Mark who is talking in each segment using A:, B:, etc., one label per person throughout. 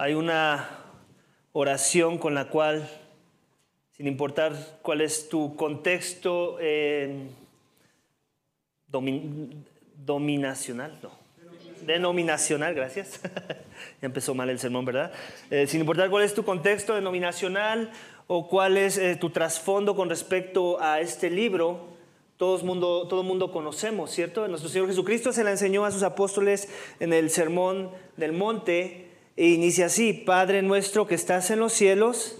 A: Hay una oración con la cual, sin importar cuál es tu contexto dominacional, no, denominacional, gracias. ya empezó mal el sermón, ¿verdad? Eh, sin importar cuál es tu contexto denominacional o cuál es eh, tu trasfondo con respecto a este libro, todo el mundo, todo mundo conocemos, ¿cierto? Nuestro Señor Jesucristo se la enseñó a sus apóstoles en el sermón del monte e inicia así, Padre nuestro que estás en los cielos,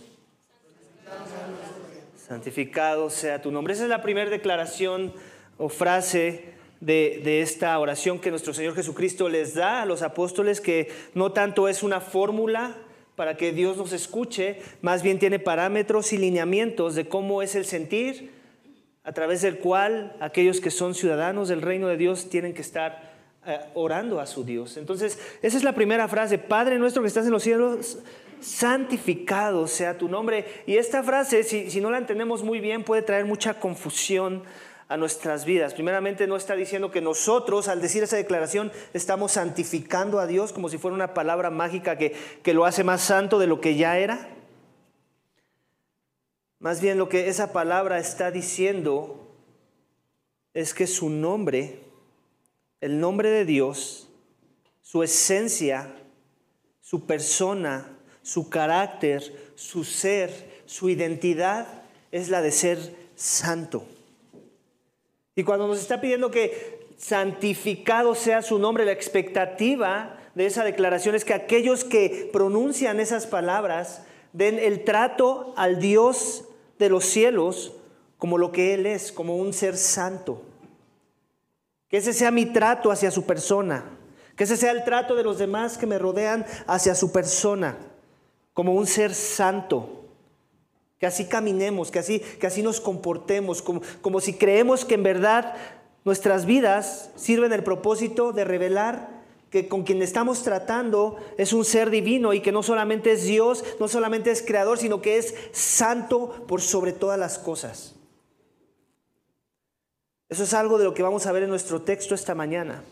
A: santificado sea tu nombre. Esa es la primera declaración o frase de, de, esta oración que nuestro Señor Jesucristo les da a los apóstoles, que no tanto es una fórmula para que Dios nos escuche, más bien tiene parámetros y lineamientos de cómo es el sentir, a través del cual aquellos que son ciudadanos del reino de Dios tienen que estar eh, orando a su Dios. Entonces, esa es la primera frase, Padre nuestro que estás en los cielos, santificado sea tu nombre. Y esta frase, si, no la entendemos muy bien, puede traer mucha confusión a nuestras vidas. Primeramente no está diciendo que nosotros al decir esa declaración estamos santificando a Dios como si fuera una palabra mágica que, que lo hace más santo de lo que ya era. Más bien lo que esa palabra está diciendo es que su nombre el nombre de Dios, su esencia, su persona, su carácter, su ser, su identidad es la de ser santo. Y cuando nos está pidiendo que santificado sea su nombre, la expectativa de esa declaración es que aquellos que pronuncian esas palabras den el trato al Dios de los cielos como lo que Él es, como un ser santo. Que ese sea mi trato hacia su persona. Que ese sea el trato de los demás que me rodean hacia su persona. Como un ser santo. Que así caminemos, que así, que así nos comportemos. Como, como si creemos que en verdad nuestras vidas sirven el propósito de revelar que con quien estamos tratando es un ser divino y que no solamente es Dios, no solamente es creador, sino que es santo por sobre todas las cosas. Eso es algo de lo que vamos a ver en nuestro texto esta mañana.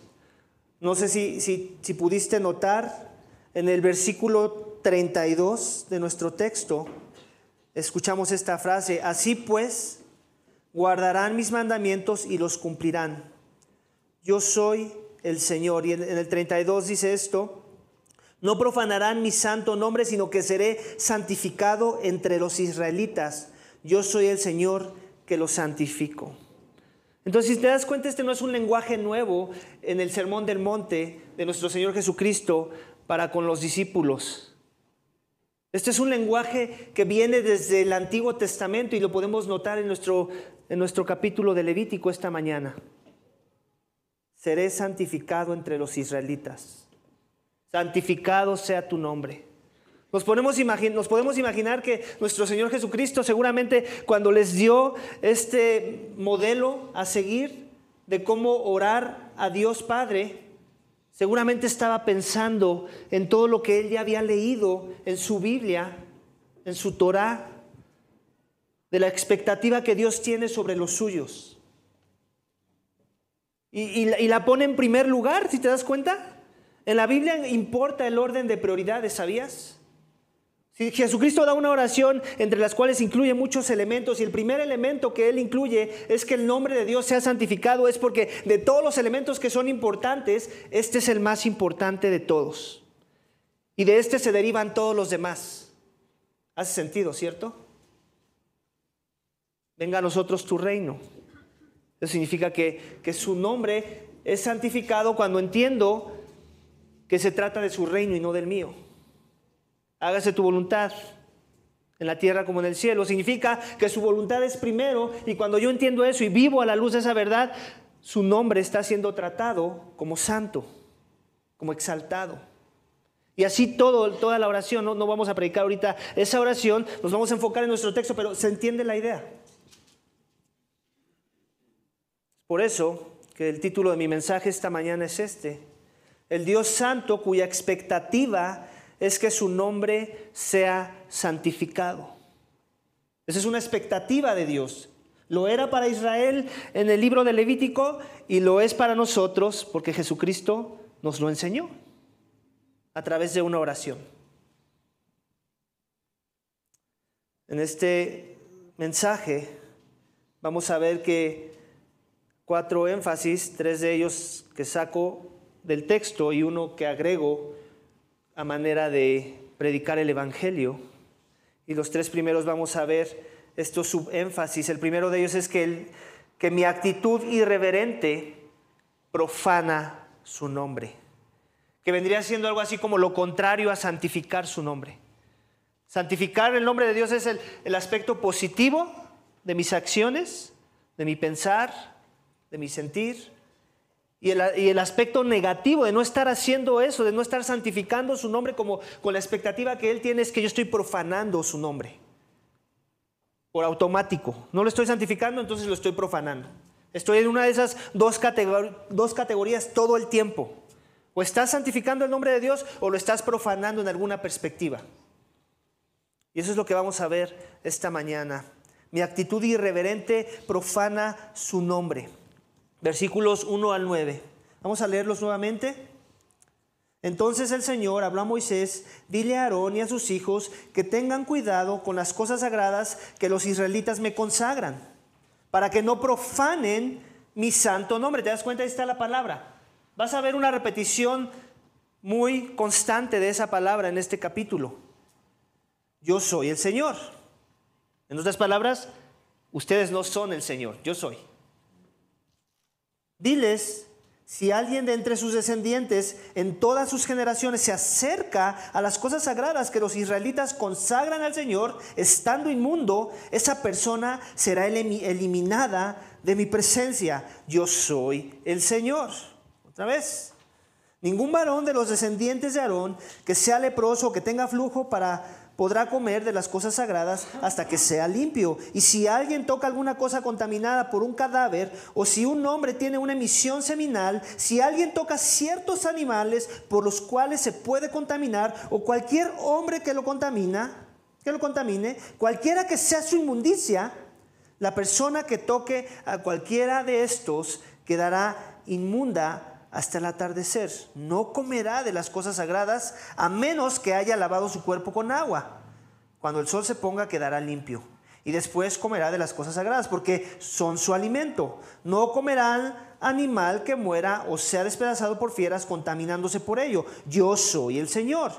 A: No sé si, si, pudiste notar en el versículo 32 de nuestro texto, escuchamos esta frase, así pues, guardarán mis mandamientos y los cumplirán. Yo soy el Señor. Y en el 32 dice esto, no profanarán mi santo nombre, sino que seré santificado entre los israelitas. Yo soy el Señor que los santifico. Entonces, si te das cuenta, este no es un lenguaje nuevo en el Sermón del Monte de nuestro Señor Jesucristo para con los discípulos. Este es un lenguaje que viene desde el Antiguo Testamento y lo podemos notar en nuestro, en nuestro capítulo de Levítico esta mañana. Seré santificado entre los israelitas. Santificado sea tu nombre. Nos, nos podemos imaginar que nuestro Señor Jesucristo seguramente cuando les dio este modelo a seguir de cómo orar a Dios Padre, seguramente estaba pensando en todo lo que él ya había leído en su Biblia, en su Torah, de la expectativa que Dios tiene sobre los suyos. y la pone en primer lugar, si te das cuenta. En la Biblia importa el orden de prioridades, ¿sabías? Jesucristo da una oración entre las cuales incluye muchos elementos y el primer elemento que él incluye es que el nombre de Dios sea santificado, es porque de todos los elementos que son importantes, este es el más importante de todos. Y de este se derivan todos los demás. Hace sentido, ¿cierto? Venga a nosotros tu reino. Eso significa que, que su nombre es santificado cuando entiendo que se trata de su reino y no del mío hágase tu voluntad en la tierra como en el cielo. Significa que su voluntad es primero y cuando yo entiendo eso y vivo a la luz de esa verdad, su nombre está siendo tratado como santo, como exaltado. Y así todo, toda la oración, no, no vamos a predicar ahorita esa oración, nos vamos a enfocar en nuestro texto, pero se entiende la idea. Por eso que el título de mi mensaje esta mañana es este, el Dios santo cuya expectativa es que su nombre sea santificado. Esa es una expectativa de Dios. Lo era para Israel en el libro de Levítico y lo es para nosotros porque Jesucristo nos lo enseñó a través de una oración. En este mensaje vamos a ver que cuatro énfasis, tres de ellos que saco del texto y uno que agrego a manera de predicar el Evangelio. Y los tres primeros vamos a ver estos subénfasis. El primero de ellos es que, que mi actitud irreverente profana su nombre, que vendría siendo algo así como lo contrario a santificar su nombre. Santificar el nombre de Dios es el, el aspecto positivo de mis acciones, de mi pensar, de mi sentir. Y el, aspecto negativo de no estar haciendo eso, de no estar santificando su nombre como con la expectativa que Él tiene es que yo estoy profanando su nombre. Por automático. No lo estoy santificando, entonces lo estoy profanando. Estoy en una de esas dos categorías todo el tiempo. O estás santificando el nombre de Dios o lo estás profanando en alguna perspectiva. Y eso es lo que vamos a ver esta mañana. Mi actitud irreverente profana su nombre versículos 1 al 9. Vamos a leerlos nuevamente. Entonces el Señor habló a Moisés, dile a Aarón y a sus hijos que tengan cuidado con las cosas sagradas que los israelitas me consagran, para que no profanen mi santo nombre. ¿Te das cuenta? Ahí está la palabra. Vas a ver una repetición muy constante de esa palabra en este capítulo. Yo soy el Señor. En otras palabras, ustedes no son el Señor, yo soy. Diles, si alguien de entre sus descendientes en todas sus generaciones se acerca a las cosas sagradas que los israelitas consagran al Señor, estando inmundo, esa persona será eliminada de mi presencia. Yo soy el Señor. Otra vez. Ningún varón de los descendientes de Aarón que sea leproso o que tenga flujo para podrá comer de las cosas sagradas hasta que sea limpio. Y si alguien toca alguna cosa contaminada por un cadáver, o si un hombre tiene una emisión seminal, si alguien toca ciertos animales por los cuales se puede contaminar, o cualquier hombre que lo contamina, que lo contamine, cualquiera que sea su inmundicia, la persona que toque a cualquiera de estos quedará inmunda hasta el atardecer. No comerá de las cosas sagradas a menos que haya lavado su cuerpo con agua. Cuando el sol se ponga quedará limpio. Y después comerá de las cosas sagradas porque son su alimento. No comerán animal que muera o sea despedazado por fieras contaminándose por ello. Yo soy el Señor.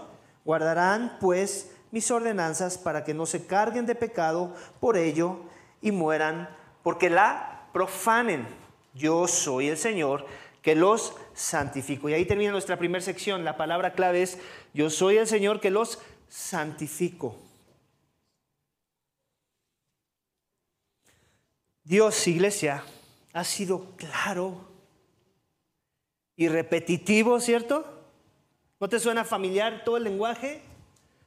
A: Guardarán pues mis ordenanzas para que no se carguen de pecado por ello y mueran porque la profanen. Yo soy el Señor que los santifico. Y ahí termina nuestra primera sección. La palabra clave es, yo soy el Señor que los santifico. Dios, iglesia, ha sido claro y repetitivo, ¿cierto? ¿No te suena familiar todo el lenguaje?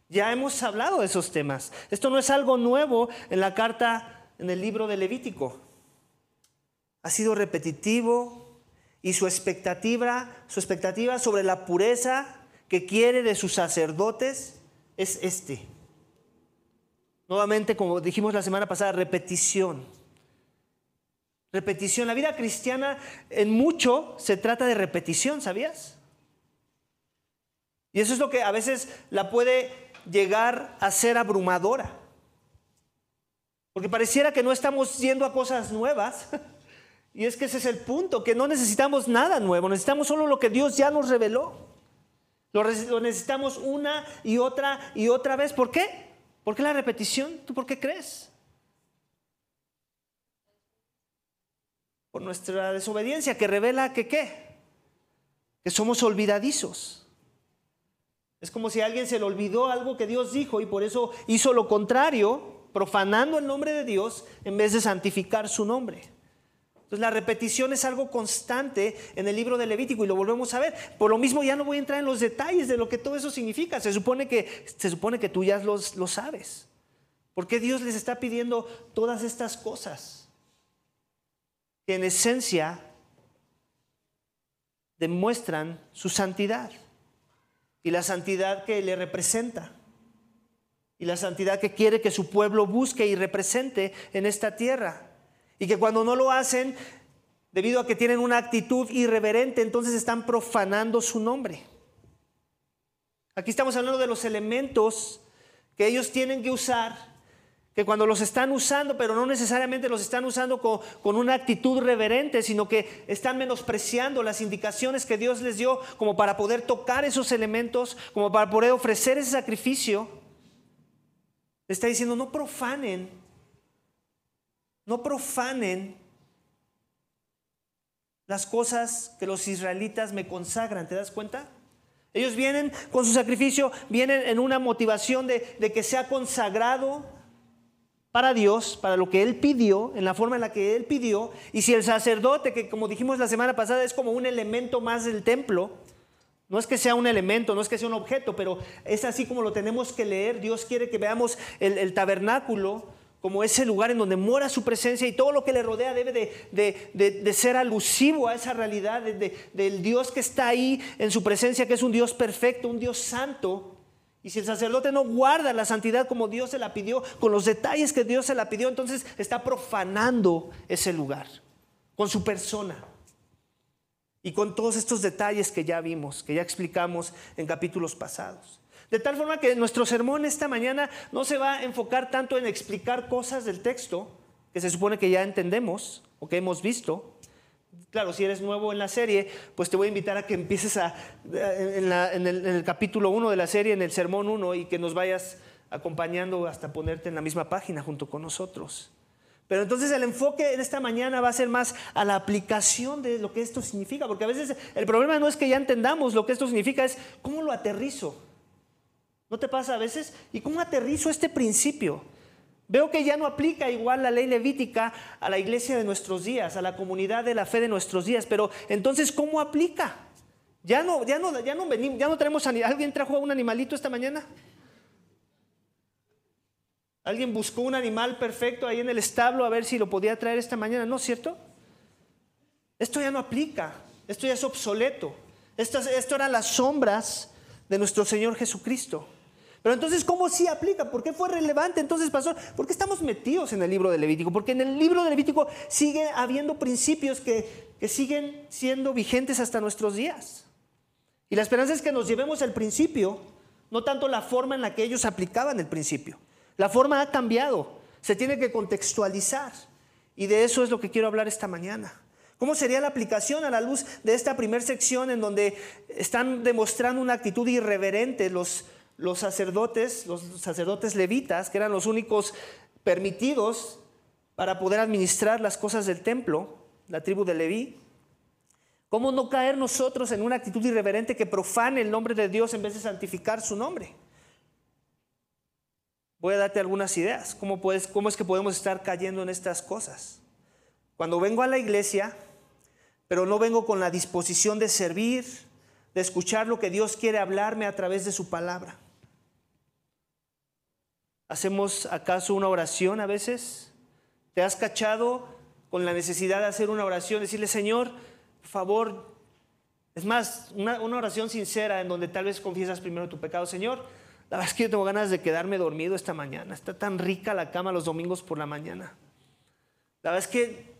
A: Ya hemos hablado de esos temas. Esto no es algo nuevo en la carta, en el libro de Levítico. Ha sido repetitivo, y su expectativa, su expectativa sobre la pureza que quiere de sus sacerdotes es este. Nuevamente, como dijimos la semana pasada, repetición. Repetición. La vida cristiana en mucho se trata de repetición, ¿sabías? Y eso es lo que a veces la puede llegar a ser abrumadora. Porque pareciera que no estamos yendo a cosas nuevas, Y es que ese es el punto, que no necesitamos nada nuevo, necesitamos solo lo que Dios ya nos reveló. Lo, necesitamos una y otra y otra vez. ¿Por qué? ¿Por qué la repetición? ¿Tú por qué crees? Por nuestra desobediencia que revela que qué? Que somos olvidadizos. Es como si a alguien se le olvidó algo que Dios dijo y por eso hizo lo contrario, profanando el nombre de Dios en vez de santificar su nombre. Entonces la repetición es algo constante en el libro de Levítico y lo volvemos a ver. Por lo mismo ya no voy a entrar en los detalles de lo que todo eso significa. Se supone que, se supone que tú ya lo sabes. ¿Por qué Dios les está pidiendo todas estas cosas? Que en esencia demuestran su santidad y la santidad que le representa y la santidad que quiere que su pueblo busque y represente en esta tierra. Y que cuando no lo hacen, debido a que tienen una actitud irreverente, entonces están profanando su nombre. Aquí estamos hablando de los elementos que ellos tienen que usar, que cuando los están usando, pero no necesariamente los están usando con, con, una actitud reverente, sino que están menospreciando las indicaciones que Dios les dio como para poder tocar esos elementos, como para poder ofrecer ese sacrificio, está diciendo, no profanen, no profanen las cosas que los israelitas me consagran, ¿te das cuenta? Ellos vienen con su sacrificio, vienen en una motivación de, de que sea consagrado para Dios, para lo que Él pidió, en la forma en la que Él pidió. Y si el sacerdote, que como dijimos la semana pasada, es como un elemento más del templo, no es que sea un elemento, no es que sea un objeto, pero es así como lo tenemos que leer. Dios quiere que veamos el, tabernáculo como ese lugar en donde mora su presencia y todo lo que le rodea debe de, ser alusivo a esa realidad del Dios que está ahí en su presencia, que es un Dios perfecto, un Dios santo, y si el sacerdote no guarda la santidad como Dios se la pidió, con los detalles que Dios se la pidió, entonces está profanando ese lugar con su persona. Y con todos estos detalles que ya vimos, que ya explicamos en capítulos pasados. De tal forma que nuestro sermón esta mañana no se va a enfocar tanto en explicar cosas del texto, que se supone que ya entendemos o que hemos visto, Claro, si eres nuevo en la serie, pues te voy a invitar a que empieces a, en, el, capítulo 1 de la serie, en el sermón 1, y que nos vayas acompañando hasta ponerte en la misma página junto con nosotros. Pero entonces el enfoque en esta mañana va a ser más a la aplicación de lo que esto significa, porque a veces el problema no es que ya entendamos lo que esto significa, es cómo lo aterrizo. ¿No te pasa a veces? ¿Y cómo aterrizo este principio? Veo que ya no aplica igual la ley levítica a la iglesia de nuestros días, a la comunidad de la fe de nuestros días, pero entonces ¿cómo aplica? Ya no, ya no, ya no venimos, ya no ¿Alguien trajo un animalito esta mañana? ¿Alguien buscó un animal perfecto ahí en el establo a ver si lo podía traer esta mañana? ¿No es cierto? Esto ya no aplica, esto ya es obsoleto. Esto, esto eran las sombras de nuestro Señor Jesucristo. Pero entonces, ¿cómo sí aplica? ¿Por qué fue relevante entonces, pastor? ¿Por qué estamos metidos en el libro de Levítico? Porque en el libro de Levítico sigue habiendo principios que, que siguen siendo vigentes hasta nuestros días. Y la esperanza es que nos llevemos el principio, no tanto la forma en la que ellos aplicaban el principio. La forma ha cambiado, se tiene que contextualizar. Y de eso es lo que quiero hablar esta mañana. ¿Cómo sería la aplicación a la luz de esta primera sección en donde están demostrando una actitud irreverente los, los sacerdotes, los sacerdotes levitas, que eran los únicos permitidos para poder administrar las cosas del templo, la tribu de Leví. ¿Cómo no caer nosotros en una actitud irreverente que profane el nombre de Dios en vez de santificar su nombre? Voy a darte algunas ideas. ¿Cómo, cómo es que podemos estar cayendo en estas cosas? Cuando vengo a la iglesia, pero no vengo con la disposición de servir, de escuchar lo que Dios quiere hablarme a través de su palabra. ¿Hacemos acaso una oración a veces? ¿Te has cachado con la necesidad de hacer una oración? Decirle, Señor, por favor, es más, una, oración sincera en donde tal vez confiesas primero tu pecado. Señor, la verdad es que yo tengo ganas de quedarme dormido esta mañana. Está tan rica la cama los domingos por la mañana. La verdad es que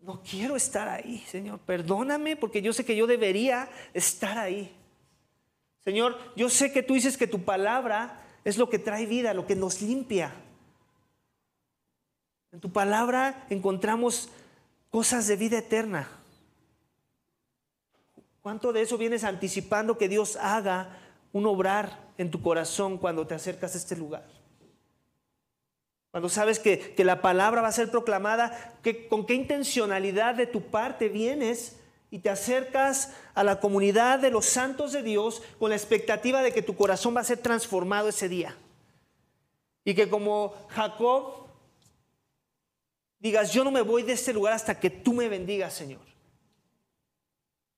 A: no quiero estar ahí, Señor. Perdóname porque yo sé que yo debería estar ahí. Señor, yo sé que tú dices que tu palabra es lo que trae vida, lo que nos limpia. En tu palabra encontramos cosas de vida eterna. ¿Cuánto de eso vienes anticipando que Dios haga un obrar en tu corazón cuando te acercas a este lugar? Cuando sabes que, que la palabra va a ser proclamada, que, ¿con qué intencionalidad de tu parte vienes y te acercas a la comunidad de los santos de Dios con la expectativa de que tu corazón va a ser transformado ese día. Y que como Jacob digas, yo no me voy de este lugar hasta que tú me bendigas, Señor.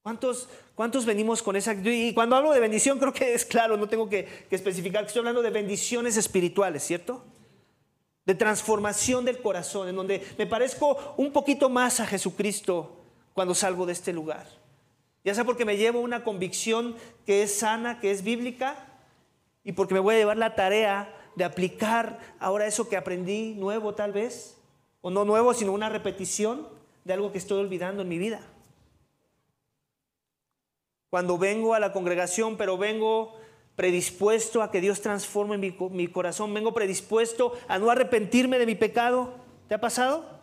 A: ¿Cuántos, ¿Cuántos venimos con esa actitud? Y cuando hablo de bendición creo que es claro, no tengo que, que especificar que estoy hablando de bendiciones espirituales, ¿cierto? De transformación del corazón, en donde me parezco un poquito más a Jesucristo cuando salgo de este lugar. Ya sea porque me llevo una convicción que es sana, que es bíblica, y porque me voy a llevar la tarea de aplicar ahora eso que aprendí nuevo tal vez, o no nuevo, sino una repetición de algo que estoy olvidando en mi vida. Cuando vengo a la congregación, pero vengo predispuesto a que Dios transforme mi, corazón, vengo predispuesto a no arrepentirme de mi pecado. ¿Te ha pasado?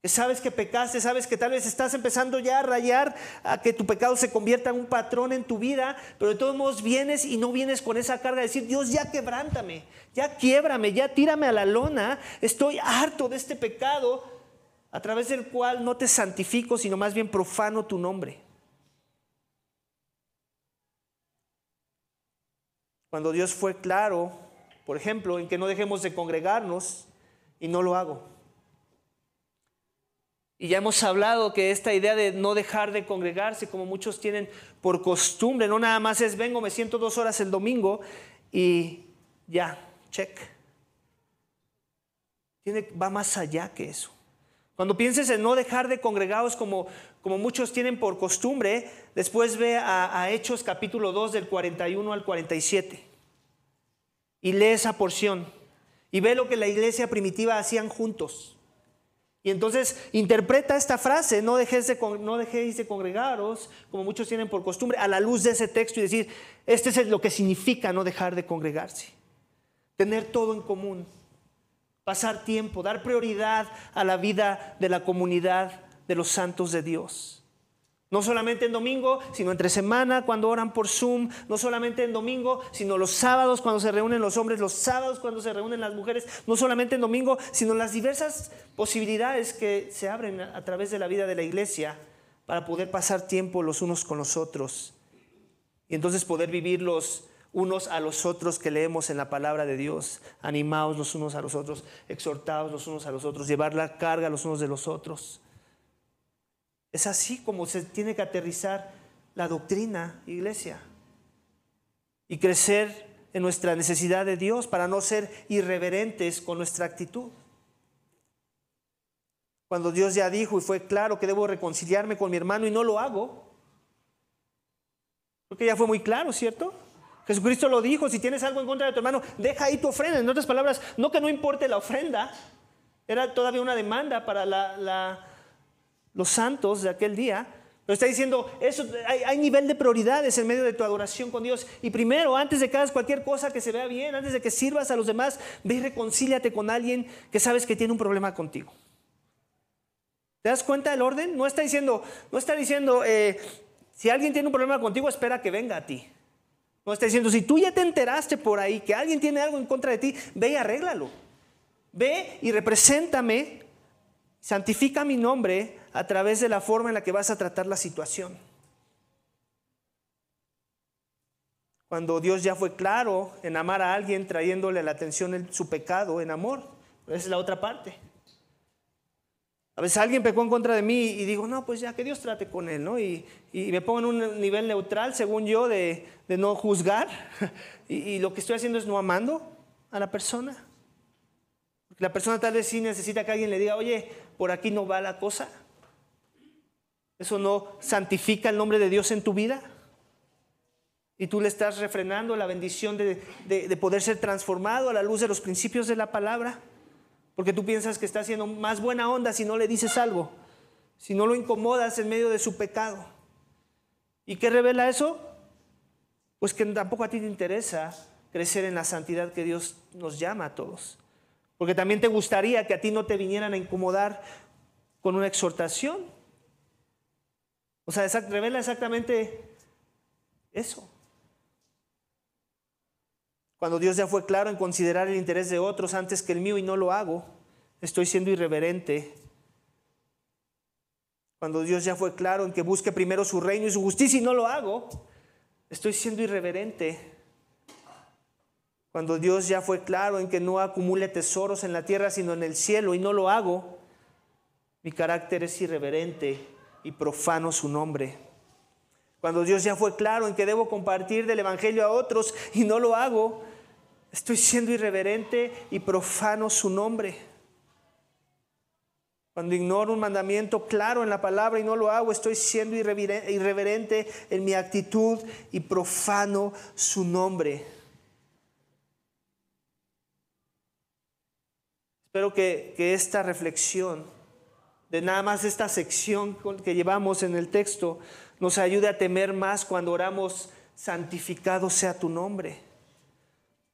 A: Que sabes que pecaste, sabes que tal vez estás empezando ya a rayar a que tu pecado se convierta en un patrón en tu vida, pero de todos modos vienes y no vienes con esa carga de decir, Dios, ya quebrántame, ya quiebrame, ya tírame a la lona, estoy harto de este pecado a través del cual no te santifico, sino más bien profano tu nombre. Cuando Dios fue claro, por ejemplo, en que no dejemos de congregarnos y no lo hago. Y ya hemos hablado que esta idea de no dejar de congregarse, como muchos tienen por costumbre, no nada más es vengo, me siento dos horas el domingo y ya, check. Tiene, va más allá que eso. Cuando pienses en no dejar de congregados como, como muchos tienen por costumbre, después ve a, a Hechos capítulo 2 del 41 al 47 y lee esa porción y ve lo que la iglesia primitiva hacían juntos. Y entonces interpreta esta frase, no dejéis, de, no dejéis de congregaros, como muchos tienen por costumbre, a la luz de ese texto y decir, este es lo que significa no dejar de congregarse. Tener todo en común, pasar tiempo, dar prioridad a la vida de la comunidad de los santos de Dios. No solamente en domingo, sino entre semana cuando oran por Zoom, no solamente en domingo, sino los sábados cuando se reúnen los hombres, los sábados cuando se reúnen las mujeres, no solamente en domingo, sino las diversas posibilidades que se abren a través de la vida de la iglesia para poder pasar tiempo los unos con los otros. Y entonces poder vivir los unos a los otros que leemos en la palabra de Dios, animados los unos a los otros, exhortados los unos a los otros, llevar la carga los unos de los otros. Es así como se tiene que aterrizar la doctrina, iglesia. Y crecer en nuestra necesidad de Dios para no ser irreverentes con nuestra actitud. Cuando Dios ya dijo y fue claro que debo reconciliarme con mi hermano y no lo hago, porque ya fue muy claro, ¿cierto? Jesucristo lo dijo, si tienes algo en contra de tu hermano, deja ahí tu ofrenda. En otras palabras, no que no importe la ofrenda, era todavía una demanda para la, los santos de aquel día, pero está diciendo, eso, hay, nivel de prioridades en medio de tu adoración con Dios. Y primero, antes de que hagas cualquier cosa que se vea bien, antes de que sirvas a los demás, ve y reconcíliate con alguien que sabes que tiene un problema contigo. ¿Te das cuenta del orden? No está diciendo, no está diciendo, eh, si alguien tiene un problema contigo, espera que venga a ti. No está diciendo, si tú ya te enteraste por ahí que alguien tiene algo en contra de ti, ve y arréglalo. Ve y represéntame, santifica mi nombre a través de la forma en la que vas a tratar la situación. Cuando Dios ya fue claro en amar a alguien trayéndole la atención en su pecado en amor. Esa es la otra parte. A veces alguien pecó en contra de mí y digo, no, pues ya que Dios trate con él, ¿no? Y, me pongo en un nivel neutral, según yo, de, no juzgar. Y, y, lo que estoy haciendo es no amando a la persona. La persona tal vez sí necesita que alguien le diga, oye, por aquí no va la cosa. ¿Eso no santifica el nombre de Dios en tu vida? Y tú le estás refrenando la bendición de, poder ser transformado a la luz de los principios de la palabra. Porque tú piensas que está haciendo más buena onda si no le dices algo, si no lo incomodas en medio de su pecado. ¿Y qué revela eso? Pues que tampoco a ti te interesa crecer en la santidad que Dios nos llama a todos. Porque también te gustaría que a ti no te vinieran a incomodar con una exhortación. O sea, revela exactamente eso. Cuando Dios ya fue claro en considerar el interés de otros antes que el mío y no lo hago, estoy siendo irreverente. Cuando Dios ya fue claro en que busque primero su reino y su justicia y no lo hago, estoy siendo irreverente. Cuando Dios ya fue claro en que no acumule tesoros en la tierra sino en el cielo y no lo hago, mi carácter es irreverente y profano su nombre. Cuando Dios ya fue claro en que debo compartir del Evangelio a otros y no lo hago, estoy siendo irreverente y profano su nombre. Cuando ignoro un mandamiento claro en la palabra y no lo hago, estoy siendo irreverente en mi actitud y profano su nombre. Espero que, que esta reflexión de nada más esta sección que llevamos en el texto nos ayude a temer más cuando oramos santificado sea tu nombre.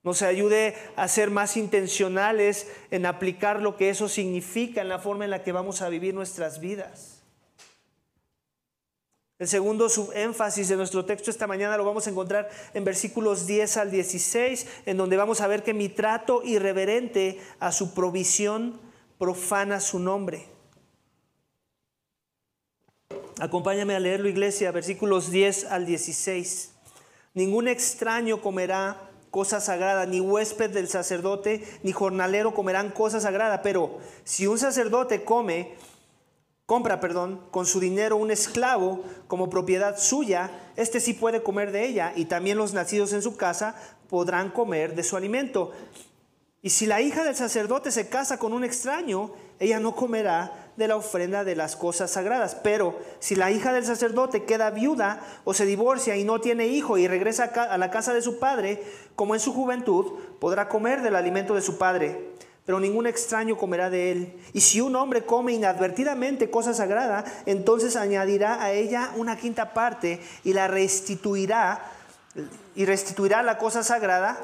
A: Nos ayude a ser más intencionales en aplicar lo que eso significa en la forma en la que vamos a vivir nuestras vidas. El segundo subénfasis de nuestro texto esta mañana lo vamos a encontrar en versículos 10 al 16, en donde vamos a ver que mi trato irreverente a su provisión profana su nombre. Acompáñame a leerlo, iglesia, versículos 10 al 16. Ningún extraño comerá cosa sagrada, ni huésped del sacerdote, ni jornalero comerán cosa sagrada, pero si un sacerdote come, compra, perdón, con su dinero un esclavo como propiedad suya, este sí puede comer de ella, y también los nacidos en su casa podrán comer de su alimento. Y si la hija del sacerdote se casa con un extraño, ella no comerá de la ofrenda de las cosas sagradas. Pero si la hija del sacerdote queda viuda o se divorcia y no tiene hijo y regresa a la casa de su padre, como en su juventud, podrá comer del alimento de su padre. Pero ningún extraño comerá de él. Y si un hombre come inadvertidamente cosa sagrada, entonces añadirá a ella una quinta parte y la restituirá y restituirá la cosa sagrada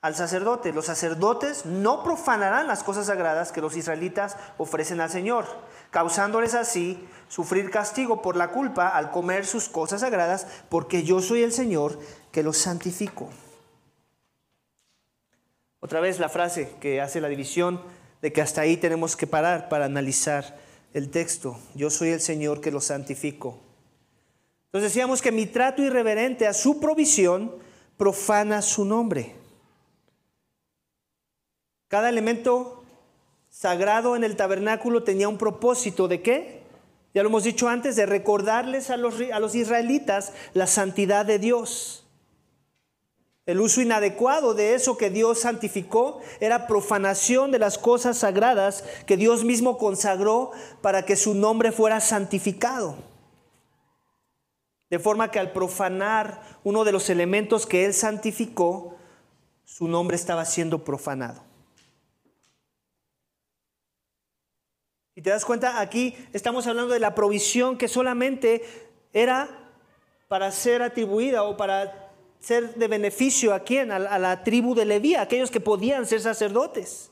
A: al sacerdote. Los sacerdotes no profanarán las cosas sagradas que los israelitas ofrecen al Señor, causándoles así sufrir castigo por la culpa al comer sus cosas sagradas, porque yo soy el Señor que los santifico. Otra vez la frase que hace la división de que hasta ahí tenemos que parar para analizar el texto. Yo soy el Señor que los santifico. Entonces decíamos que mi trato irreverente a su provisión profana su nombre. Cada elemento sagrado en el tabernáculo tenía un propósito de qué? Ya lo hemos dicho antes, de recordarles a los, a los israelitas la santidad de Dios. El uso inadecuado de eso que Dios santificó era profanación de las cosas sagradas que Dios mismo consagró para que su nombre fuera santificado. De forma que al profanar uno de los elementos que Él santificó, su nombre estaba siendo profanado. Y te das cuenta, aquí estamos hablando de la provisión que solamente era para ser atribuida o para ser de beneficio a quién, a, la tribu de Leví, aquellos que podían ser sacerdotes.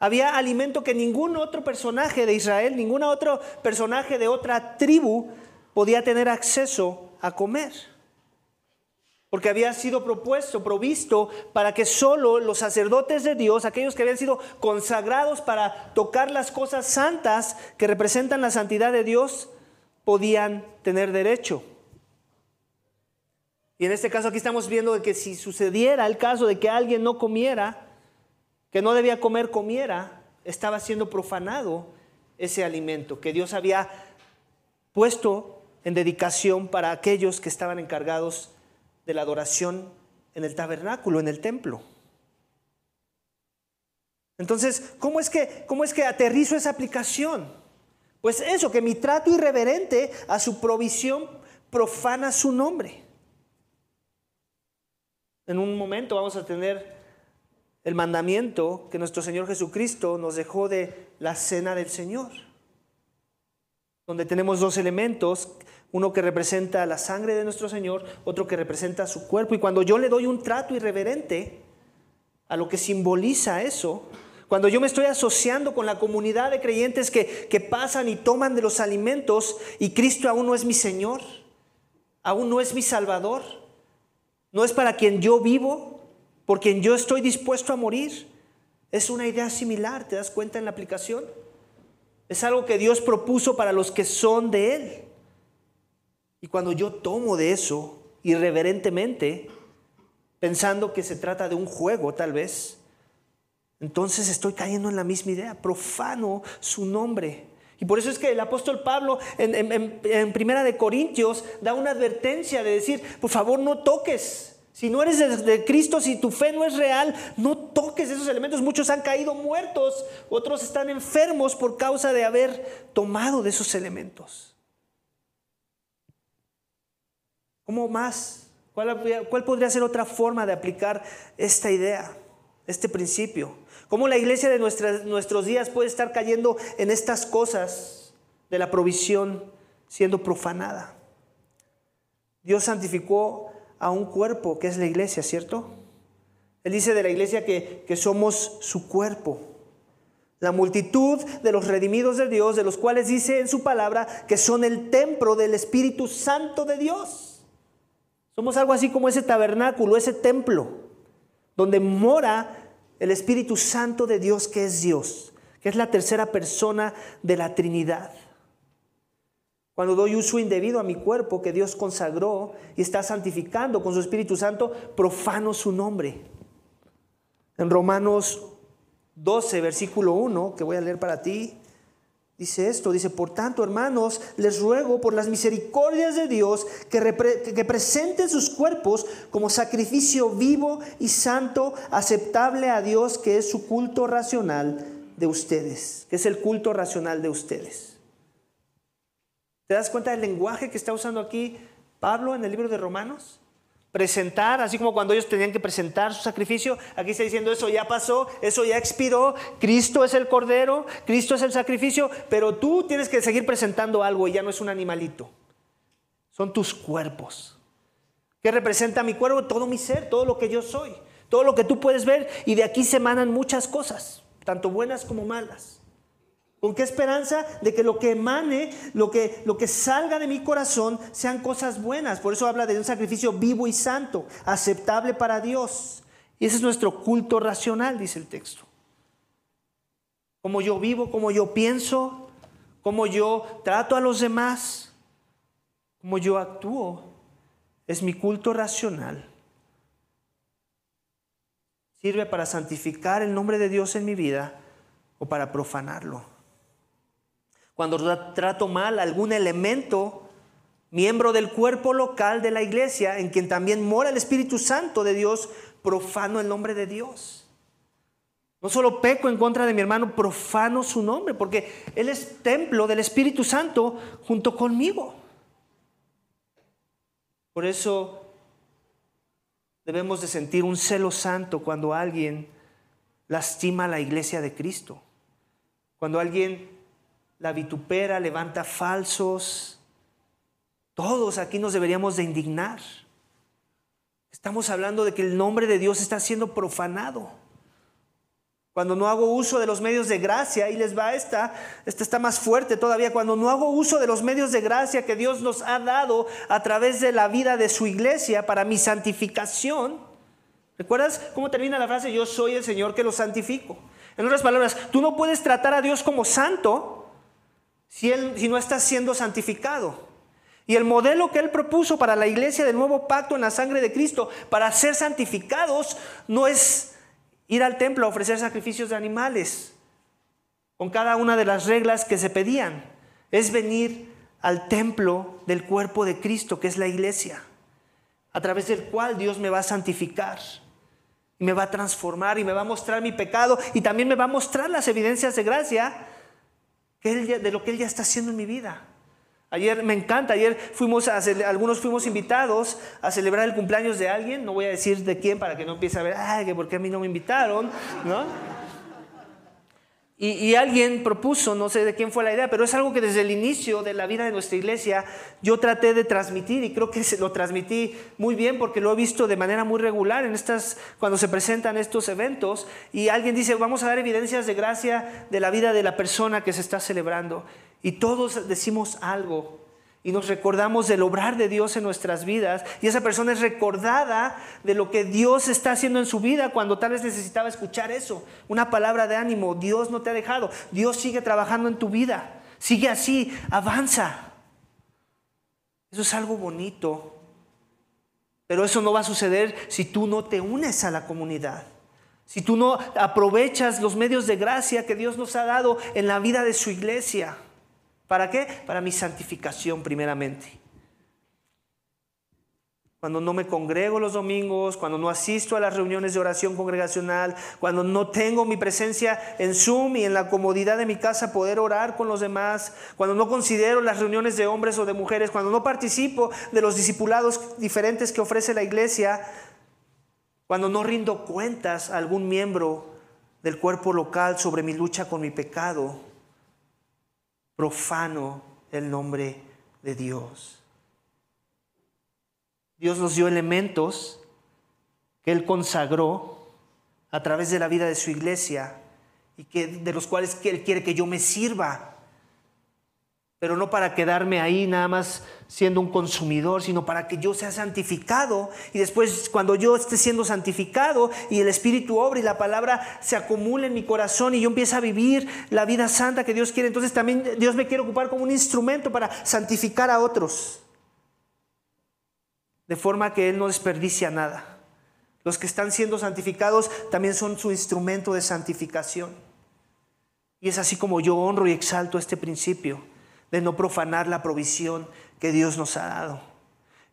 A: Había alimento que ningún otro personaje de Israel, ningún otro personaje de otra tribu podía tener acceso a comer porque había sido propuesto, provisto, para que solo los sacerdotes de Dios, aquellos que habían sido consagrados para tocar las cosas santas que representan la santidad de Dios, podían tener derecho. Y en este caso aquí estamos viendo que si sucediera el caso de que alguien no comiera, que no debía comer, comiera, estaba siendo profanado ese alimento que Dios había puesto en dedicación para aquellos que estaban encargados de la adoración en el tabernáculo, en el templo. Entonces, ¿cómo es que, cómo es que aterrizo esa aplicación? Pues eso, que mi trato irreverente a su provisión profana su nombre. En un momento vamos a tener el mandamiento que nuestro Señor Jesucristo nos dejó de la cena del Señor, donde tenemos dos elementos uno que representa la sangre de nuestro Señor, otro que representa su cuerpo. Y cuando yo le doy un trato irreverente a lo que simboliza eso, cuando yo me estoy asociando con la comunidad de creyentes que, que pasan y toman de los alimentos y Cristo aún no es mi Señor, aún no es mi Salvador, no es para quien yo vivo, por quien yo estoy dispuesto a morir. Es una idea similar, ¿te das cuenta en la aplicación? Es algo que Dios propuso para los que son de Él. Y cuando yo tomo de eso irreverentemente, pensando que se trata de un juego tal vez, entonces estoy cayendo en la misma idea, profano su nombre. Y por eso es que el apóstol Pablo en, Primera de Corintios da una advertencia de decir, por favor no toques. Si no eres de, de, Cristo, si tu fe no es real, no toques esos elementos. Muchos han caído muertos, otros están enfermos por causa de haber tomado de esos elementos. ¿Cómo más? ¿Cuál, ¿Cuál, podría ser otra forma de aplicar esta idea, este principio? ¿Cómo la iglesia de nuestros días puede estar cayendo en estas cosas de la provisión siendo profanada? Dios santificó a un cuerpo que es la iglesia, ¿cierto? Él dice de la iglesia que, que somos su cuerpo. La multitud de los redimidos de Dios, de los cuales dice en su palabra que son el templo del Espíritu Santo de Dios. Somos algo así como ese tabernáculo, ese templo, donde mora el Espíritu Santo de Dios que es Dios, que es la tercera persona de la Trinidad. Cuando doy uso indebido a mi cuerpo que Dios consagró y está santificando con su Espíritu Santo, profano su nombre. En Romanos 12, versículo 1, que voy a leer para ti, dice esto, dice, por tanto, hermanos, les ruego por las misericordias de Dios que, que presenten sus cuerpos como sacrificio vivo y santo, aceptable a Dios, que es su culto racional de ustedes, que es el culto racional de ustedes. ¿Te das cuenta del lenguaje que está usando aquí Pablo en el libro de Romanos? Presentar, así como cuando ellos tenían que presentar su sacrificio, aquí está diciendo eso ya pasó, eso ya expiró, Cristo es el cordero, Cristo es el sacrificio, pero tú tienes que seguir presentando algo y ya no es un animalito, son tus cuerpos. ¿Qué representa mi cuerpo? Todo mi ser, todo lo que yo soy, todo lo que tú puedes ver y de aquí se emanan muchas cosas, tanto buenas como malas. ¿Con qué esperanza? De que lo que emane, lo que, lo que salga de mi corazón sean cosas buenas. Por eso habla de un sacrificio vivo y santo, aceptable para Dios. Y ese es nuestro culto racional, dice el texto. Como yo vivo, como yo pienso, como yo trato a los demás, como yo actúo, es mi culto racional. Sirve para santificar el nombre de Dios en mi vida o para profanarlo cuando trato mal algún elemento, miembro del cuerpo local de la iglesia, en quien también mora el Espíritu Santo de Dios, profano el nombre de Dios. No solo peco en contra de mi hermano, profano su nombre, porque Él es templo del Espíritu Santo junto conmigo. Por eso debemos de sentir un celo santo cuando alguien lastima a la iglesia de Cristo. Cuando alguien la vitupera, levanta falsos. Todos aquí nos deberíamos de indignar. Estamos hablando de que el nombre de Dios está siendo profanado. Cuando no hago uso de los medios de gracia, y les va esta, esta está más fuerte todavía, cuando no hago uso de los medios de gracia que Dios nos ha dado a través de la vida de su iglesia para mi santificación. ¿Recuerdas cómo termina la frase? Yo soy el Señor que lo santifico. En otras palabras, tú no puedes tratar a Dios como santo si, él, si no está siendo santificado. Y el modelo que Él propuso para la iglesia del nuevo pacto en la sangre de Cristo, para ser santificados, no es ir al templo a ofrecer sacrificios de animales, con cada una de las reglas que se pedían. Es venir al templo del cuerpo de Cristo, que es la iglesia, a través del cual Dios me va a santificar. Y me va a transformar y me va a mostrar mi pecado y también me va a mostrar las evidencias de gracia de lo que Él ya está haciendo en mi vida. Ayer me encanta, ayer fuimos a, algunos fuimos invitados a celebrar el cumpleaños de alguien, no voy a decir de quién para que no empiece a ver, ay, que por qué a mí no me invitaron, ¿no? Y, alguien propuso, no sé de quién fue la idea, pero es algo que desde el inicio de la vida de nuestra iglesia yo traté de transmitir y creo que se lo transmití muy bien porque lo he visto de manera muy regular en estas, cuando se presentan estos eventos y alguien dice, vamos a dar evidencias de gracia de la vida de la persona que se está celebrando. Y todos decimos algo y nos recordamos del obrar de Dios en nuestras vidas y esa persona es recordada de lo que Dios está haciendo en su vida cuando tal vez necesitaba escuchar eso, una palabra de ánimo, Dios no te ha dejado, Dios sigue trabajando en tu vida, sigue así, avanza. Eso es algo bonito, pero eso no va a suceder si tú no te unes a la comunidad. Si tú no aprovechas los medios de gracia que Dios nos ha dado en la vida de su iglesia. ¿Para qué? Para mi santificación primeramente. Cuando no me congrego los domingos, cuando no asisto a las reuniones de oración congregacional, cuando no tengo mi presencia en Zoom y en la comodidad de mi casa poder orar con los demás, cuando no considero las reuniones de hombres o de mujeres, cuando no participo de los discipulados diferentes que ofrece la iglesia, cuando no rindo cuentas a algún miembro del cuerpo local sobre mi lucha con mi pecado, profano el nombre de Dios. Dios nos dio elementos que Él consagró a través de la vida de su iglesia y que, de los cuales Él quiere que yo me sirva pero no para quedarme ahí nada más siendo un consumidor, sino para que yo sea santificado y después cuando yo esté siendo santificado y el Espíritu obra y la palabra se acumule en mi corazón y yo empiece a vivir la vida santa que Dios quiere, entonces también Dios me quiere ocupar como un instrumento para santificar a otros, de forma que Él no desperdicia nada. Los que están siendo santificados también son su instrumento de santificación. Y es así como yo honro y exalto este principio de no profanar la provisión que Dios nos ha dado.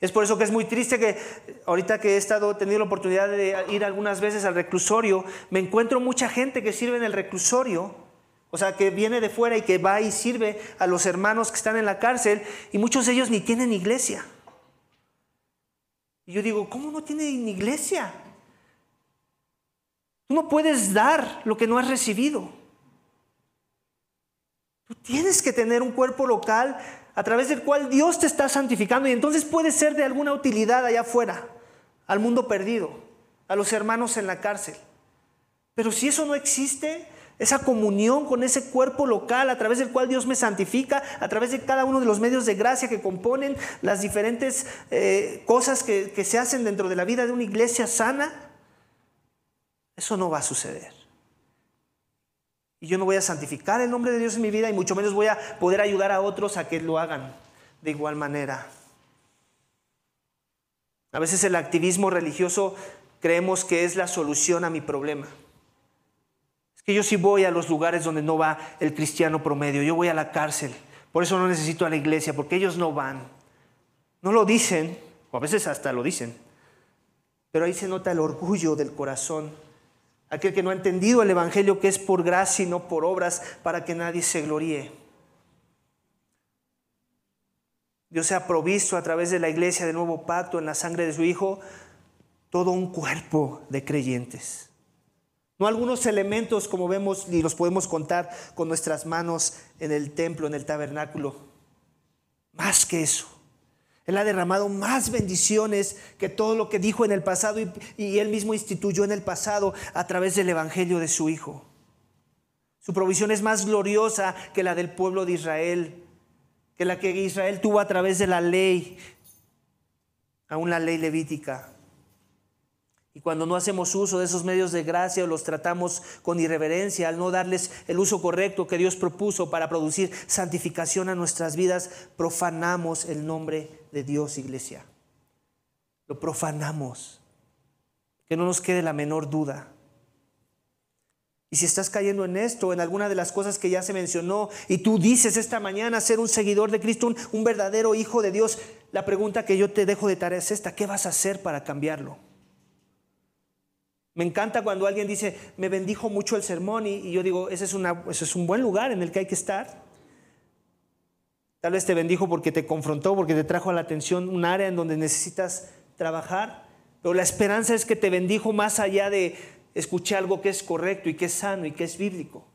A: Es por eso que es muy triste que ahorita que he estado teniendo la oportunidad de ir algunas veces al reclusorio, me encuentro mucha gente que sirve en el reclusorio, o sea, que viene de fuera y que va y sirve a los hermanos que están en la cárcel, y muchos de ellos ni tienen iglesia. Y yo digo, ¿cómo no tienen iglesia? Tú no puedes dar lo que no has recibido. Tú tienes que tener un cuerpo local a través del cual Dios te está santificando y entonces puede ser de alguna utilidad allá afuera, al mundo perdido, a los hermanos en la cárcel. Pero si eso no existe, esa comunión con ese cuerpo local a través del cual Dios me santifica, a través de cada uno de los medios de gracia que componen las diferentes eh, cosas que, que se hacen dentro de la vida de una iglesia sana, eso no va a suceder. Y yo no voy a santificar el nombre de Dios en mi vida y mucho menos voy a poder ayudar a otros a que lo hagan de igual manera. A veces el activismo religioso creemos que es la solución a mi problema. Es que yo sí voy a los lugares donde no va el cristiano promedio, yo voy a la cárcel, por eso no necesito a la iglesia, porque ellos no van. No lo dicen, o a veces hasta lo dicen, pero ahí se nota el orgullo del corazón aquel que no ha entendido el Evangelio que es por gracia y no por obras para que nadie se gloríe. Dios se ha provisto a través de la iglesia del nuevo pacto en la sangre de su Hijo todo un cuerpo de creyentes. No algunos elementos como vemos y los podemos contar con nuestras manos en el templo, en el tabernáculo. Más que eso. Él ha derramado más bendiciones que todo lo que dijo en el pasado y, él mismo instituyó en el pasado a través del Evangelio de su Hijo. Su provisión es más gloriosa que la del pueblo de Israel, que la que Israel tuvo a través de la ley, aún la ley levítica. Y cuando no hacemos uso de esos medios de gracia o los tratamos con irreverencia, al no darles el uso correcto que Dios propuso para producir santificación a nuestras vidas, profanamos el nombre de Dios, iglesia. Lo profanamos. Que no nos quede la menor duda. Y si estás cayendo en esto, en alguna de las cosas que ya se mencionó, y tú dices esta mañana ser un seguidor de Cristo, un, un verdadero hijo de Dios, la pregunta que yo te dejo de tarea es esta, ¿qué vas a hacer para cambiarlo? Me encanta cuando alguien dice, me bendijo mucho el sermón y, yo digo, ese es, ese es un buen lugar en el que hay que estar. Tal vez te bendijo porque te confrontó, porque te trajo a la atención un área en donde necesitas trabajar, pero la esperanza es que te bendijo más allá de escuchar algo que es correcto y que es sano y que es bíblico.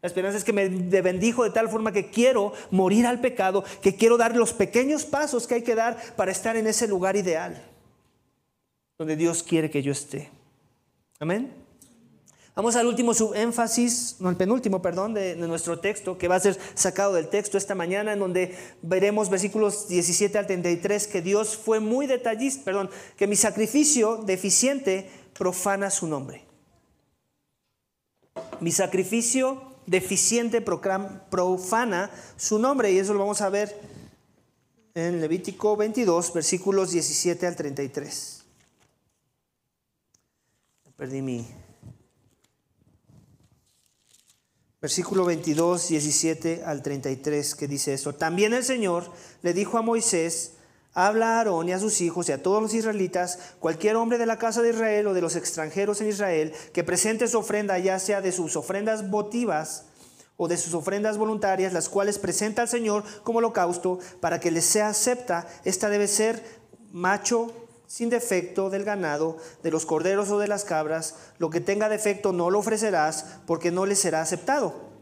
A: La esperanza es que me bendijo de tal forma que quiero morir al pecado, que quiero dar los pequeños pasos que hay que dar para estar en ese lugar ideal, donde Dios quiere que yo esté. Amén. Vamos al último subénfasis, no, el penúltimo, perdón, de, nuestro texto, que va a ser sacado del texto esta mañana, en donde veremos versículos 17 al 33, que Dios fue muy detallista, perdón, que mi sacrificio deficiente profana su nombre. Mi sacrificio deficiente profana su nombre, y eso lo vamos a ver en Levítico 22, versículos 17 al 33. Perdí mi. Versículo 22, 17 al 33, que dice esto. También el Señor le dijo a Moisés, habla a Aarón y a sus hijos y a todos los israelitas, cualquier hombre de la casa de Israel o de los extranjeros en Israel, que presente su ofrenda, ya sea de sus ofrendas votivas o de sus ofrendas voluntarias, las cuales presenta al Señor como holocausto, para que les sea acepta, esta debe ser macho sin defecto del ganado, de los corderos o de las cabras, lo que tenga defecto no lo ofrecerás porque no le será aceptado.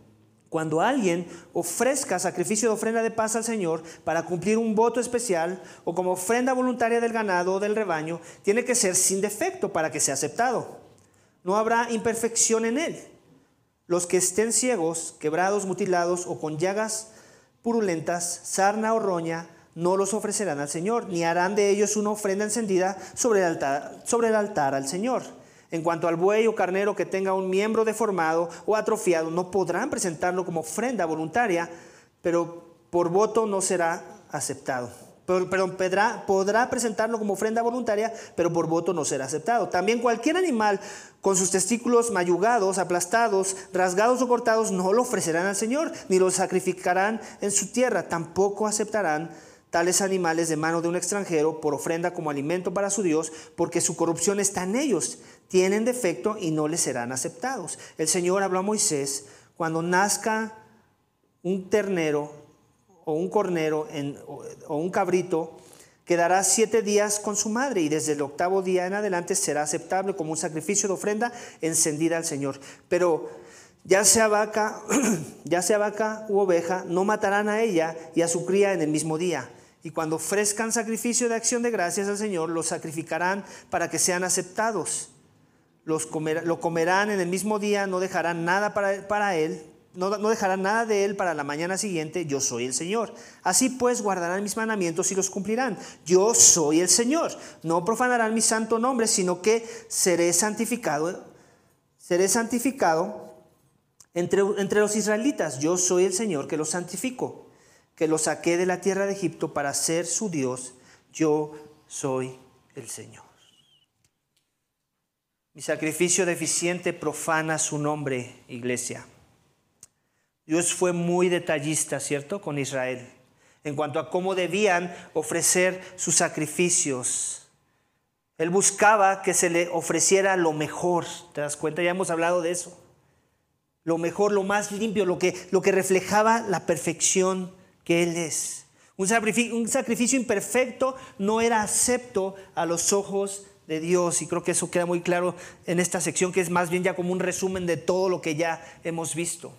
A: Cuando alguien ofrezca sacrificio de ofrenda de paz al Señor para cumplir un voto especial o como ofrenda voluntaria del ganado o del rebaño, tiene que ser sin defecto para que sea aceptado. No habrá imperfección en él. Los que estén ciegos, quebrados, mutilados o con llagas purulentas, sarna o roña, no los ofrecerán al Señor, ni harán de ellos una ofrenda encendida sobre el altar, sobre el altar al Señor. En cuanto al buey o carnero que tenga un miembro deformado o atrofiado, no podrán presentarlo como ofrenda voluntaria, pero por voto no será aceptado. Perdón, podrá, podrá presentarlo como ofrenda voluntaria, pero por voto no será aceptado. También cualquier animal con sus testículos mayugados, aplastados, rasgados o cortados, no lo ofrecerán al Señor, ni lo sacrificarán en su tierra. Tampoco aceptarán tales animales de mano de un extranjero por ofrenda como alimento para su Dios, porque su corrupción está en ellos tienen defecto y no les serán aceptados. El Señor habló a Moisés, cuando nazca un ternero o un cornero o un cabrito, quedará siete días con su madre y desde el octavo día en adelante será aceptable como un sacrificio de ofrenda encendida al Señor. Pero ya sea vaca, ya sea vaca u oveja, no matarán a ella y a su cría en el mismo día. Y cuando ofrezcan sacrificio de acción de gracias al Señor, los sacrificarán para que sean aceptados lo comerán en el mismo día, no dejarán nada para, él, no, dejarán nada de él para la mañana siguiente, yo soy el Señor. Así pues guardarán mis mandamientos y los cumplirán. Yo soy el Señor. No profanarán mi santo nombre, sino que seré santificado, seré santificado entre, entre los israelitas. Yo soy el Señor que los santifico, que los saqué de la tierra de Egipto para ser su Dios. Yo soy el Señor. Mi sacrificio deficiente profana su nombre, iglesia. Dios fue muy detallista, ¿cierto?, con Israel, en cuanto a cómo debían ofrecer sus sacrificios. Él buscaba que se le ofreciera lo mejor, ¿te das cuenta? Ya hemos hablado de eso. Lo mejor, lo más limpio, lo que, lo que reflejaba la perfección que Él es. Un sacrificio, un sacrificio imperfecto no era acepto a los ojos de Dios y creo que eso queda muy claro en esta sección que es más bien ya como un resumen de todo lo que ya hemos visto.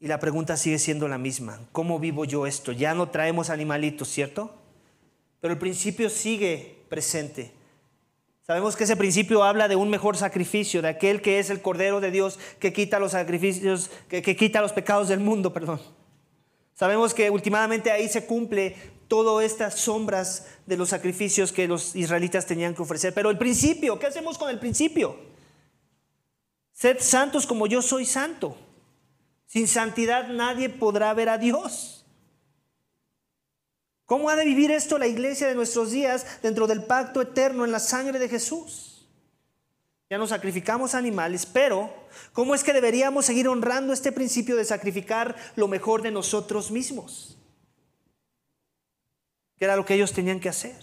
A: Y la pregunta sigue siendo la misma. ¿Cómo vivo yo esto? Ya no traemos animalitos, ¿cierto? Pero el principio sigue presente. Sabemos que ese principio habla de un mejor sacrificio, de aquel que es el Cordero de Dios que quita los sacrificios, que, quita los pecados del mundo, perdón. Sabemos que últimamente ahí se cumple todas estas sombras de los sacrificios que los israelitas tenían que ofrecer. Pero el principio, ¿qué hacemos con el principio? Sed santos como yo soy santo. Sin santidad nadie podrá ver a Dios. ¿Cómo ha de vivir esto la iglesia de nuestros días dentro del pacto eterno en la sangre de Jesús? Ya no sacrificamos animales, pero ¿cómo es que deberíamos seguir honrando este principio de sacrificar lo mejor de nosotros mismos? que era lo que ellos tenían que hacer.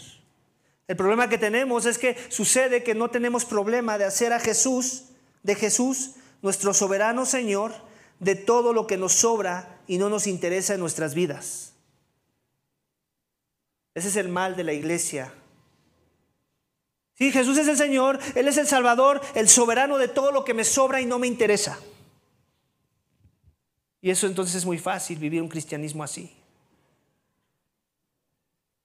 A: El problema que tenemos es que sucede que no tenemos problema de hacer a Jesús, de Jesús, nuestro soberano Señor, de todo lo que nos sobra y no nos interesa en nuestras vidas. Ese es el mal de la iglesia. Sí, Jesús es el Señor, Él es el Salvador, el soberano de todo lo que me sobra y no me interesa. Y eso entonces es muy fácil vivir un cristianismo así.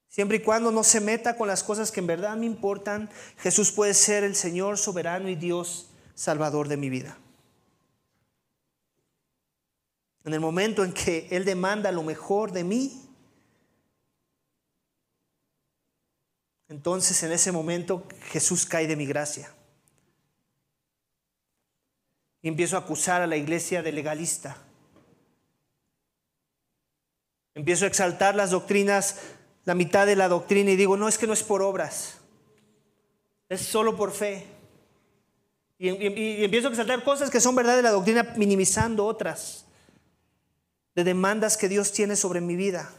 A: Siempre y cuando no se meta con las cosas que en verdad me importan, Jesús puede ser el Señor soberano y Dios salvador de mi vida. En el momento en que Él demanda lo mejor de mí, entonces en ese momento Jesús cae de mi gracia. Y empiezo a acusar a la iglesia de legalista. Empiezo a exaltar las doctrinas la mitad de la doctrina y digo, no, es que no es por obras, es solo por fe. Y, empiezo a exaltar cosas que son verdad de la doctrina, minimizando otras, de demandas que Dios tiene sobre mi vida.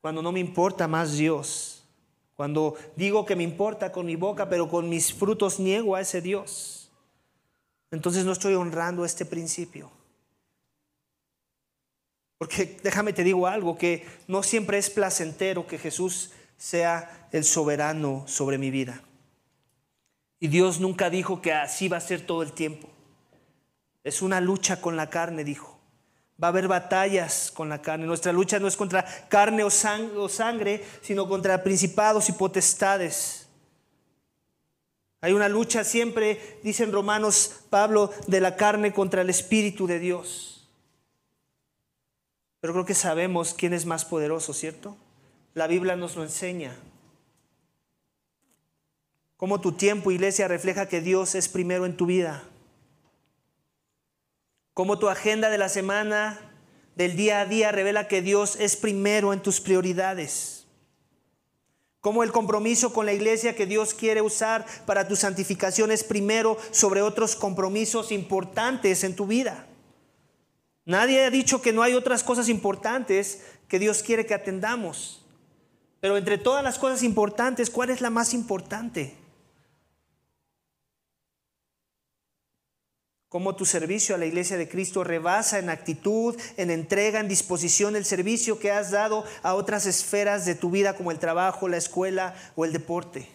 A: Cuando no me importa más Dios, cuando digo que me importa con mi boca, pero con mis frutos niego a ese Dios, entonces no estoy honrando este principio. Porque déjame te digo algo, que no siempre es placentero que Jesús sea el soberano sobre mi vida. Y Dios nunca dijo que así va a ser todo el tiempo. Es una lucha con la carne, dijo. Va a haber batallas con la carne. Nuestra lucha no es contra carne o, sangre, sino contra principados y potestades. Hay una lucha siempre, dice en Romanos Pablo, de la carne contra el Espíritu de Dios. Pero creo que sabemos quién es más poderoso, ¿cierto? La Biblia nos lo enseña. Cómo tu tiempo, iglesia, refleja que Dios es primero en tu vida. Cómo tu agenda de la semana, del día a día, revela que Dios es primero en tus prioridades. Cómo el compromiso con la iglesia que Dios quiere usar para tu santificación es primero sobre otros compromisos importantes en tu vida. Nadie ha dicho que no hay otras cosas importantes que Dios quiere que atendamos. Pero entre todas las cosas importantes, ¿cuál es la más importante? Cómo tu servicio a la iglesia de Cristo rebasa en actitud, en entrega, en disposición el servicio que has dado a otras esferas de tu vida como el trabajo, la escuela o el deporte.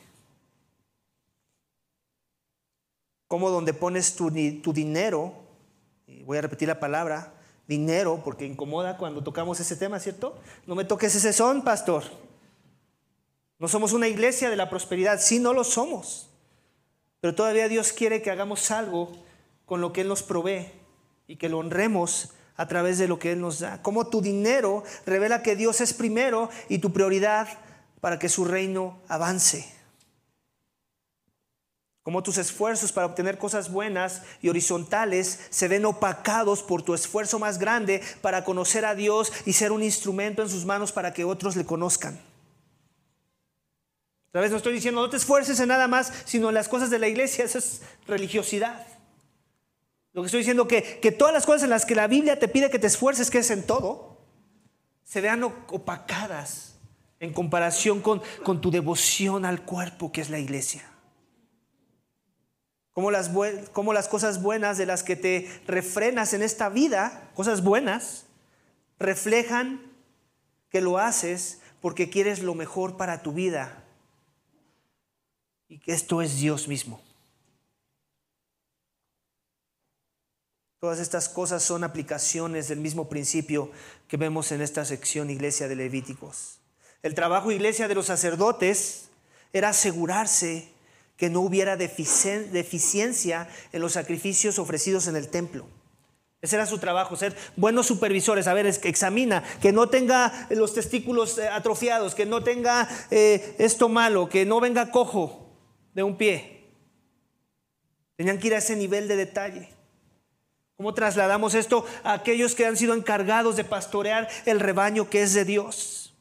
A: Cómo donde pones tu, dinero, voy a repetir la palabra, dinero, porque incomoda cuando tocamos ese tema, ¿cierto? No me toques ese son, pastor. No somos una iglesia de la prosperidad, sí, no lo somos. Pero todavía Dios quiere que hagamos algo con lo que Él nos provee y que lo honremos a través de lo que Él nos da. Como tu dinero revela que Dios es primero y tu prioridad para que su reino avance. Como tus esfuerzos para obtener cosas buenas y horizontales se ven opacados por tu esfuerzo más grande para conocer a Dios y ser un instrumento en sus manos para que otros le conozcan. Tal vez no estoy diciendo no te esfuerces en nada más, sino en las cosas de la iglesia, eso es religiosidad. Lo que estoy diciendo que, que todas las cosas en las que la Biblia te pide que te esfuerces, que es en todo, se vean opacadas en comparación con, con tu devoción al cuerpo que es la iglesia. Como las, como las cosas buenas de las que te refrenas en esta vida, cosas buenas, reflejan que lo haces porque quieres lo mejor para tu vida y que esto es Dios mismo. Todas estas cosas son aplicaciones del mismo principio que vemos en esta sección Iglesia de Levíticos. El trabajo Iglesia de los sacerdotes era asegurarse que no hubiera deficiencia en los sacrificios ofrecidos en el templo. Ese era su trabajo, ser buenos supervisores. A ver, examina, que no tenga los testículos eh, atrofiados, que no tenga eh, esto malo, que no venga cojo de un pie. Tenían que ir a ese nivel de detalle. ¿Cómo trasladamos esto a aquellos que han sido encargados de pastorear el rebaño que es de Dios?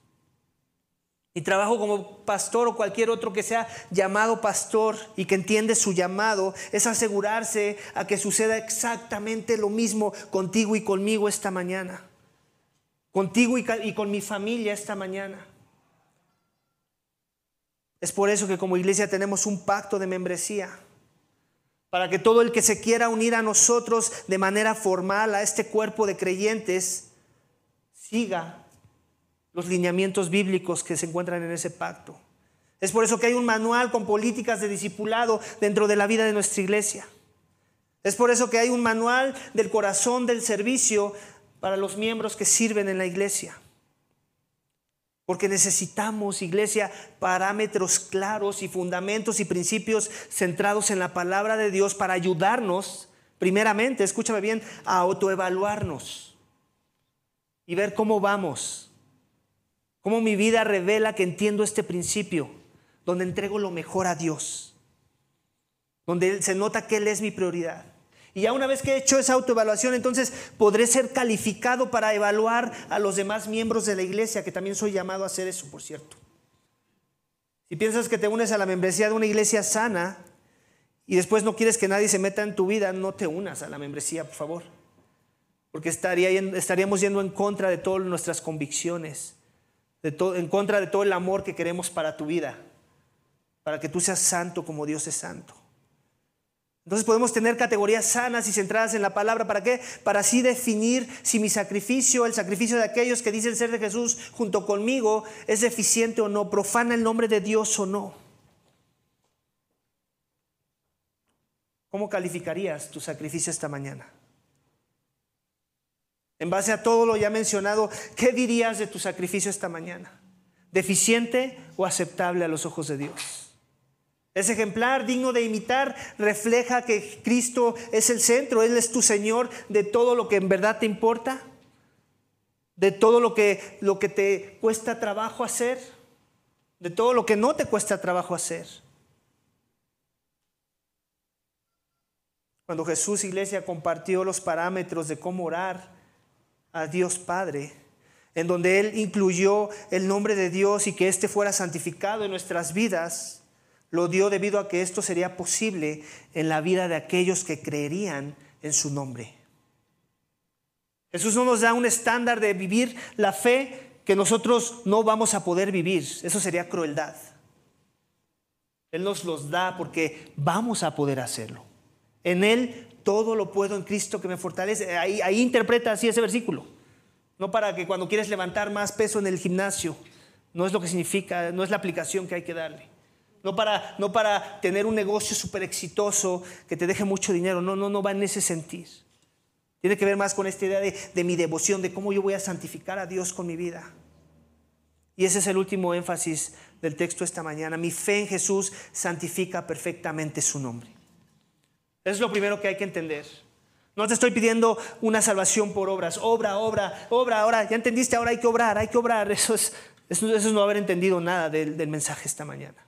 A: Y trabajo como pastor o cualquier otro que sea llamado pastor y que entiende su llamado es asegurarse a que suceda exactamente lo mismo contigo y conmigo esta mañana. Contigo y con mi familia esta mañana. Es por eso que como iglesia tenemos un pacto de membresía para que todo el que se quiera unir a nosotros de manera formal a este cuerpo de creyentes siga los lineamientos bíblicos que se encuentran en ese pacto. Es por eso que hay un manual con políticas de discipulado dentro de la vida de nuestra iglesia. Es por eso que hay un manual del corazón del servicio para los miembros que sirven en la iglesia. Porque necesitamos, iglesia, parámetros claros y fundamentos y principios centrados en la palabra de Dios para ayudarnos, primeramente, escúchame bien, a autoevaluarnos y ver cómo vamos. Cómo mi vida revela que entiendo este principio, donde entrego lo mejor a Dios, donde se nota que Él es mi prioridad. Y ya una vez que he hecho esa autoevaluación, entonces podré ser calificado para evaluar a los demás miembros de la iglesia, que también soy llamado a hacer eso, por cierto. Si piensas que te unes a la membresía de una iglesia sana y después no quieres que nadie se meta en tu vida, no te unas a la membresía, por favor. Porque estaría, estaríamos yendo en contra de todas nuestras convicciones, en contra de todo el amor que queremos para tu vida, para que tú seas santo como Dios es santo. Entonces podemos tener categorías sanas y centradas en la palabra. ¿Para qué? Para así definir si mi sacrificio, el sacrificio de aquellos que dicen ser de Jesús junto conmigo, es eficiente o no, profana el nombre de Dios o no. ¿Cómo calificarías tu sacrificio esta mañana? En base a todo lo ya mencionado, ¿qué dirías de tu sacrificio esta mañana? ¿Deficiente o aceptable a los ojos de Dios? Es ejemplar, digno de imitar, refleja que Cristo es el centro, Él es tu Señor de todo lo que en verdad te importa, de todo lo que, lo que te cuesta trabajo hacer, de todo lo que no te cuesta trabajo hacer. Cuando Jesús, iglesia, compartió los parámetros de cómo orar a Dios Padre, en donde Él incluyó el nombre de Dios y que éste fuera santificado en nuestras vidas, lo dio debido a que esto sería posible en la vida de aquellos que creerían en su nombre. Jesús no nos da un estándar de vivir la fe que nosotros no vamos a poder vivir. Eso sería crueldad. Él nos los da porque vamos a poder hacerlo. En Él todo lo puedo en Cristo que me fortalece. Ahí, interpreta así ese versículo. No para que cuando quieres levantar más peso en el gimnasio, no es lo que significa, no es la aplicación que hay que darle. No para, no para tener un negocio súper exitoso que te deje mucho dinero. No, no, no va en ese sentido. Tiene que ver más con esta idea de, de mi devoción, de cómo yo voy a santificar a Dios con mi vida. Y ese es el último énfasis del texto esta mañana. Mi fe en Jesús santifica perfectamente su nombre. Eso es lo primero que hay que entender. No te estoy pidiendo una salvación por obras. Obra, obra, obra, ahora. Ya entendiste, ahora hay que obrar, hay que obrar. Eso es, eso, es no haber entendido nada del, del mensaje esta mañana.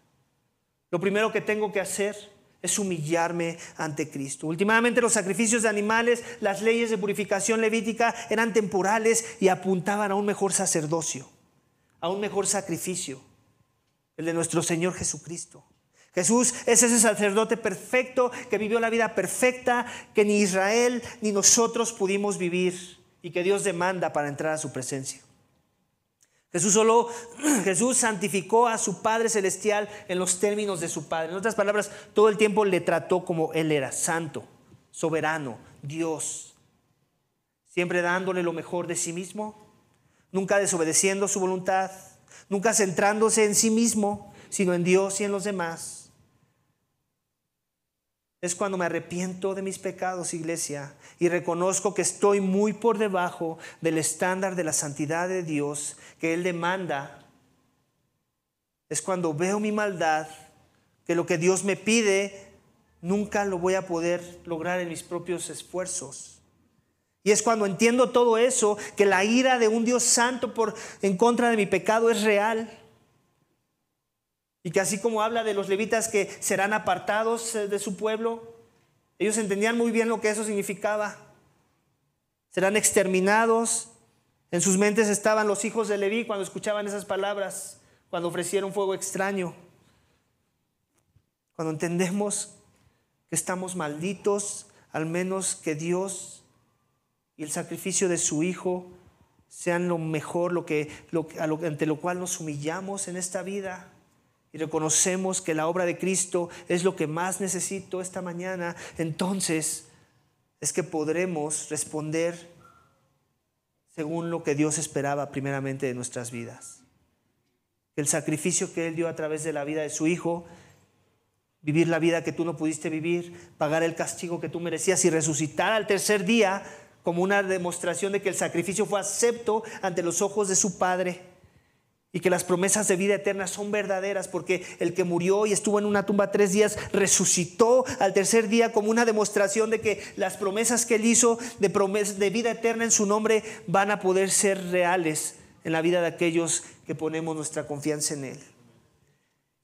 A: Lo primero que tengo que hacer es humillarme ante Cristo. Últimamente los sacrificios de animales, las leyes de purificación levítica eran temporales y apuntaban a un mejor sacerdocio, a un mejor sacrificio, el de nuestro Señor Jesucristo. Jesús es ese sacerdote perfecto que vivió la vida perfecta que ni Israel ni nosotros pudimos vivir y que Dios demanda para entrar a su presencia. Jesús solo, Jesús santificó a su Padre Celestial en los términos de su Padre. En otras palabras, todo el tiempo le trató como Él era, santo, soberano, Dios. Siempre dándole lo mejor de sí mismo, nunca desobedeciendo su voluntad, nunca centrándose en sí mismo, sino en Dios y en los demás es cuando me arrepiento de mis pecados, iglesia, y reconozco que estoy muy por debajo del estándar de la santidad de Dios que Él demanda. Es cuando veo mi maldad, que lo que Dios me pide nunca lo voy a poder lograr en mis propios esfuerzos. Y es cuando entiendo todo eso, que la ira de un Dios santo por, en contra de mi pecado es real y que así como habla de los levitas que serán apartados eh, de su pueblo, ellos entendían muy bien lo que eso significaba. Serán exterminados. En sus mentes estaban los hijos de Leví cuando escuchaban esas palabras, cuando ofrecieron fuego extraño. Cuando entendemos que estamos malditos, al menos que Dios y el sacrificio de su Hijo sean lo mejor, lo que, ante lo cual nos humillamos en esta vida y reconocemos que la obra de Cristo es lo que más necesito esta mañana, entonces es que podremos responder según lo que Dios esperaba primeramente de nuestras vidas. El sacrificio que Él dio a través de la vida de su Hijo, vivir la vida que tú no pudiste vivir, pagar el castigo que tú merecías y resucitar al tercer día como una demostración de que el sacrificio fue acepto ante los ojos de su Padre y que las promesas de vida eterna son verdaderas porque el que murió y estuvo en una tumba tres días resucitó al tercer día como una demostración de que las promesas que él hizo de, de vida eterna en su nombre van a poder ser reales en la vida de aquellos que ponemos nuestra confianza en él.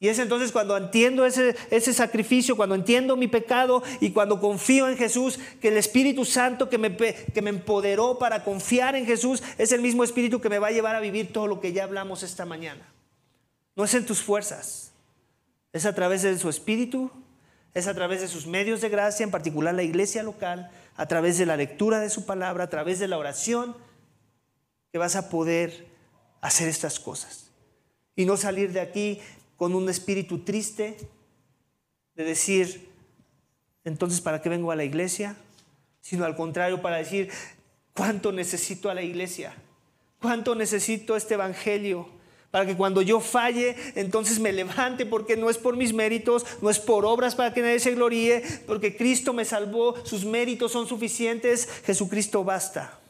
A: Y es entonces cuando entiendo ese, ese, sacrificio, cuando entiendo mi pecado y cuando confío en Jesús, que el Espíritu Santo que me, que me empoderó para confiar en Jesús es el mismo Espíritu que me va a llevar a vivir todo lo que ya hablamos esta mañana. No es en tus fuerzas, es a través de su Espíritu, es a través de sus medios de gracia, en particular la iglesia local, a través de la lectura de su palabra, a través de la oración, que vas a poder hacer estas cosas. Y no salir de aquí con un espíritu triste de decir, entonces, ¿para qué vengo a la iglesia? Sino al contrario, para decir, ¿cuánto necesito a la iglesia? ¿Cuánto necesito este evangelio? para que cuando yo falle, entonces me levante, porque no es por mis méritos, no es por obras para que nadie se gloríe, porque Cristo me salvó, sus méritos son suficientes, Jesucristo basta.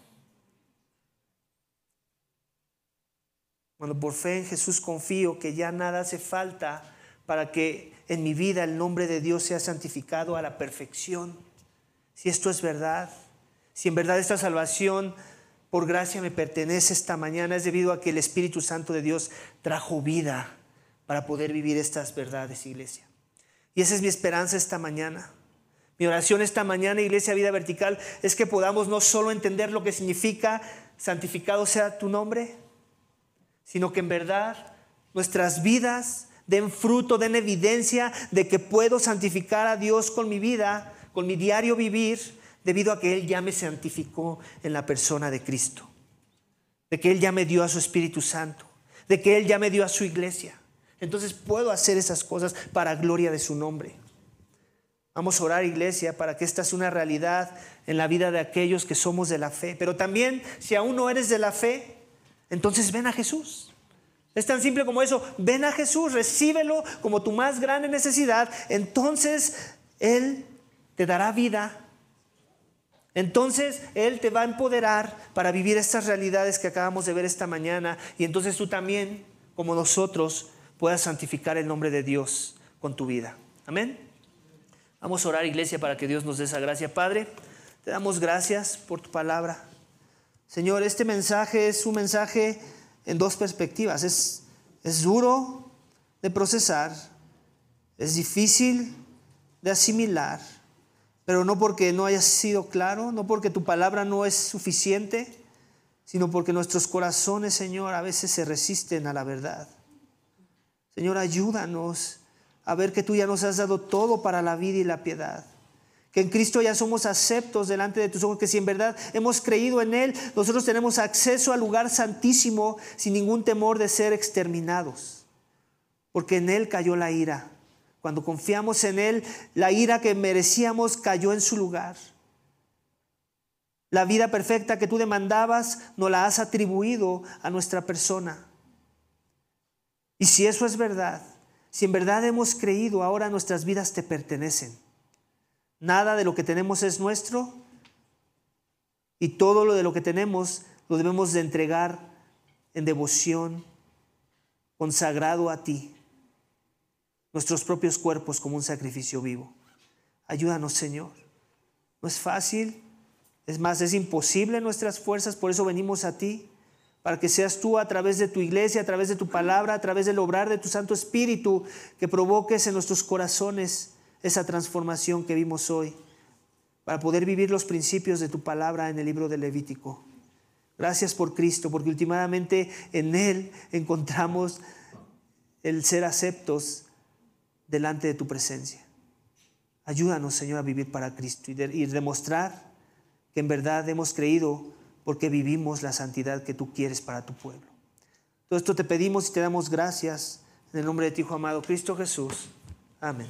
A: Cuando por fe en Jesús confío que ya nada hace falta para que en mi vida el nombre de Dios sea santificado a la perfección. Si esto es verdad, si en verdad esta salvación por gracia me pertenece esta mañana es debido a que el Espíritu Santo de Dios trajo vida para poder vivir estas verdades, iglesia. Y esa es mi esperanza esta mañana. Mi oración esta mañana, Iglesia Vida Vertical, es que podamos no solo entender lo que significa santificado sea tu nombre, sino que en verdad nuestras vidas den fruto, den evidencia de que puedo santificar a Dios con mi vida, con mi diario vivir, debido a que Él ya me santificó en la persona de Cristo, de que Él ya me dio a su Espíritu Santo, de que Él ya me dio a su iglesia. Entonces puedo hacer esas cosas para gloria de su nombre. Vamos a orar, iglesia, para que esta sea una realidad en la vida de aquellos que somos de la fe. Pero también, si aún no eres de la fe, entonces ven a Jesús. Es tan simple como eso. Ven a Jesús, recíbelo como tu más grande necesidad. Entonces Él te dará vida entonces Él te va a empoderar para vivir estas realidades que acabamos de ver esta mañana y entonces tú también, como nosotros, puedas santificar el nombre de Dios con tu vida. Amén. Vamos a orar, iglesia, para que Dios nos dé esa gracia. Padre, te damos gracias por tu palabra. Señor, este mensaje es un mensaje en dos perspectivas. Es, es duro de procesar, es difícil de asimilar pero no porque no hayas sido claro, no porque tu palabra no es suficiente, sino porque nuestros corazones, Señor, a veces se resisten a la verdad. Señor, ayúdanos a ver que tú ya nos has dado todo para la vida y la piedad. Que en Cristo ya somos aceptos delante de tus ojos, que si en verdad hemos creído en Él, nosotros tenemos acceso al lugar santísimo sin ningún temor de ser exterminados. Porque en Él cayó la ira cuando confiamos en Él, la ira que merecíamos cayó en su lugar. La vida perfecta que tú demandabas no la has atribuido a nuestra persona. Y si eso es verdad, si en verdad hemos creído, ahora nuestras vidas te pertenecen. Nada de lo que tenemos es nuestro y todo lo de lo que tenemos lo debemos de entregar en devoción, consagrado a ti nuestros propios cuerpos como un sacrificio vivo. Ayúdanos, Señor. No es fácil, es más, es imposible nuestras fuerzas, por eso venimos a ti, para que seas tú a través de tu iglesia, a través de tu palabra, a través del obrar de tu Santo Espíritu, que provoques en nuestros corazones esa transformación que vimos hoy, para poder vivir los principios de tu palabra en el libro de Levítico. Gracias por Cristo, porque últimamente en Él encontramos el ser aceptos delante de tu presencia. Ayúdanos, Señor, a vivir para Cristo y, demostrar que en verdad hemos creído porque vivimos la santidad que tú quieres para tu pueblo. Todo esto te pedimos y te damos gracias en el nombre de tu Hijo amado, Cristo Jesús. Amén.